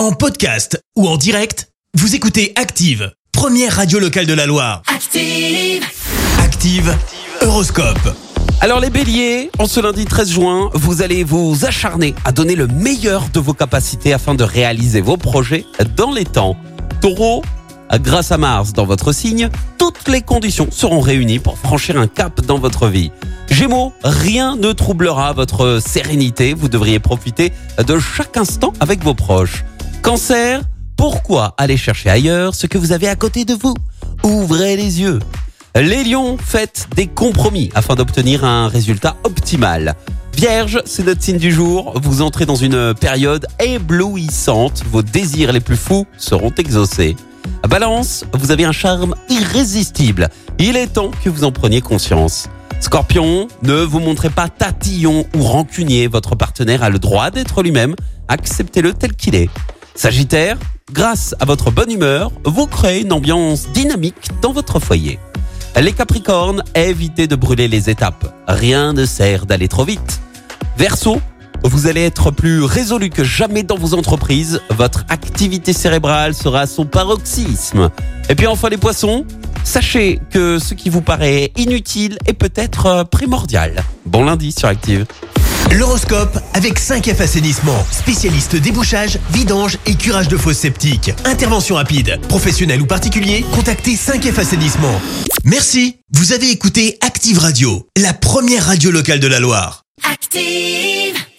En podcast ou en direct, vous écoutez Active, première radio locale de la Loire. Active. Active, Horoscope. Alors les béliers, en ce lundi 13 juin, vous allez vous acharner à donner le meilleur de vos capacités afin de réaliser vos projets dans les temps. Taureau, grâce à Mars dans votre signe, toutes les conditions seront réunies pour franchir un cap dans votre vie. Gémeaux, rien ne troublera votre sérénité, vous devriez profiter de chaque instant avec vos proches. Cancer, pourquoi aller chercher ailleurs ce que vous avez à côté de vous Ouvrez les yeux. Les lions, faites des compromis afin d'obtenir un résultat optimal. Vierge, c'est notre signe du jour. Vous entrez dans une période éblouissante. Vos désirs les plus fous seront exaucés. Balance, vous avez un charme irrésistible. Il est temps que vous en preniez conscience. Scorpion, ne vous montrez pas tatillon ou rancunier. Votre partenaire a le droit d'être lui-même. Acceptez-le tel qu'il est. Sagittaire, grâce à votre bonne humeur, vous créez une ambiance dynamique dans votre foyer. Les Capricornes, évitez de brûler les étapes. Rien ne sert d'aller trop vite. Verseau, vous allez être plus résolu que jamais dans vos entreprises. Votre activité cérébrale sera à son paroxysme. Et puis enfin les poissons, sachez que ce qui vous paraît inutile est peut-être euh, primordial. Bon lundi sur Active. L'horoscope avec 5F Assainissement, spécialiste débouchage, vidange et curage de fosses septiques. Intervention rapide, professionnel ou particulier, contactez 5F Assainissement. Merci, vous avez écouté Active Radio, la première radio locale de la Loire. Active.